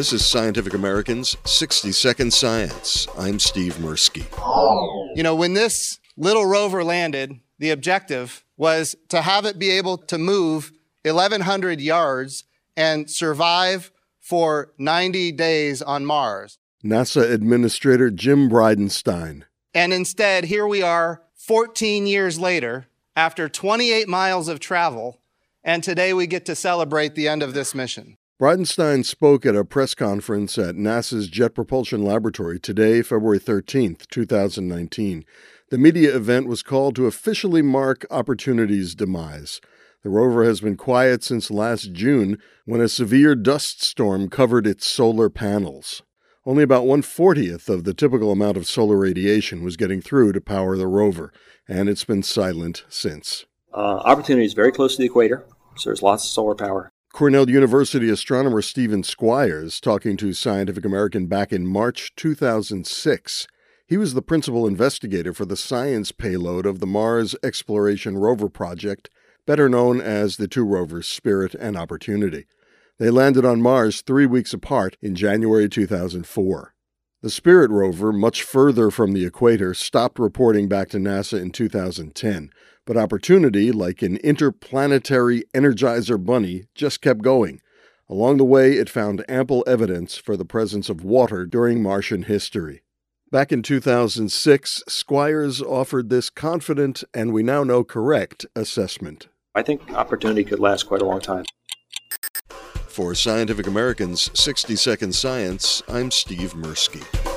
This is Scientific American's 60 Second Science. I'm Steve Mirsky. You know, when this little rover landed, the objective was to have it be able to move 1,100 yards and survive for 90 days on Mars. NASA Administrator Jim Bridenstine. And instead, here we are 14 years later, after 28 miles of travel, and today we get to celebrate the end of this mission. Bridenstine spoke at a press conference at NASA's Jet Propulsion Laboratory today, February 13th, 2019. The media event was called to officially mark Opportunity's demise. The rover has been quiet since last June when a severe dust storm covered its solar panels. Only about 140th of the typical amount of solar radiation was getting through to power the rover, and it's been silent since. Uh, opportunity is very close to the equator, so there's lots of solar power. Cornell University astronomer Steven Squyres talking to Scientific American back in March 2006. He was the principal investigator for the science payload of the Mars Exploration Rover project, better known as the two rovers Spirit and Opportunity. They landed on Mars three weeks apart in January 2004. The Spirit rover, much further from the equator, stopped reporting back to NASA in 2010, but Opportunity, like an interplanetary energizer bunny, just kept going. Along the way, it found ample evidence for the presence of water during Martian history. Back in 2006, Squyres offered this confident and we now know correct assessment. I think opportunity could last quite a long time. For Scientific American's 60 Second Science, I'm Steve Mirsky.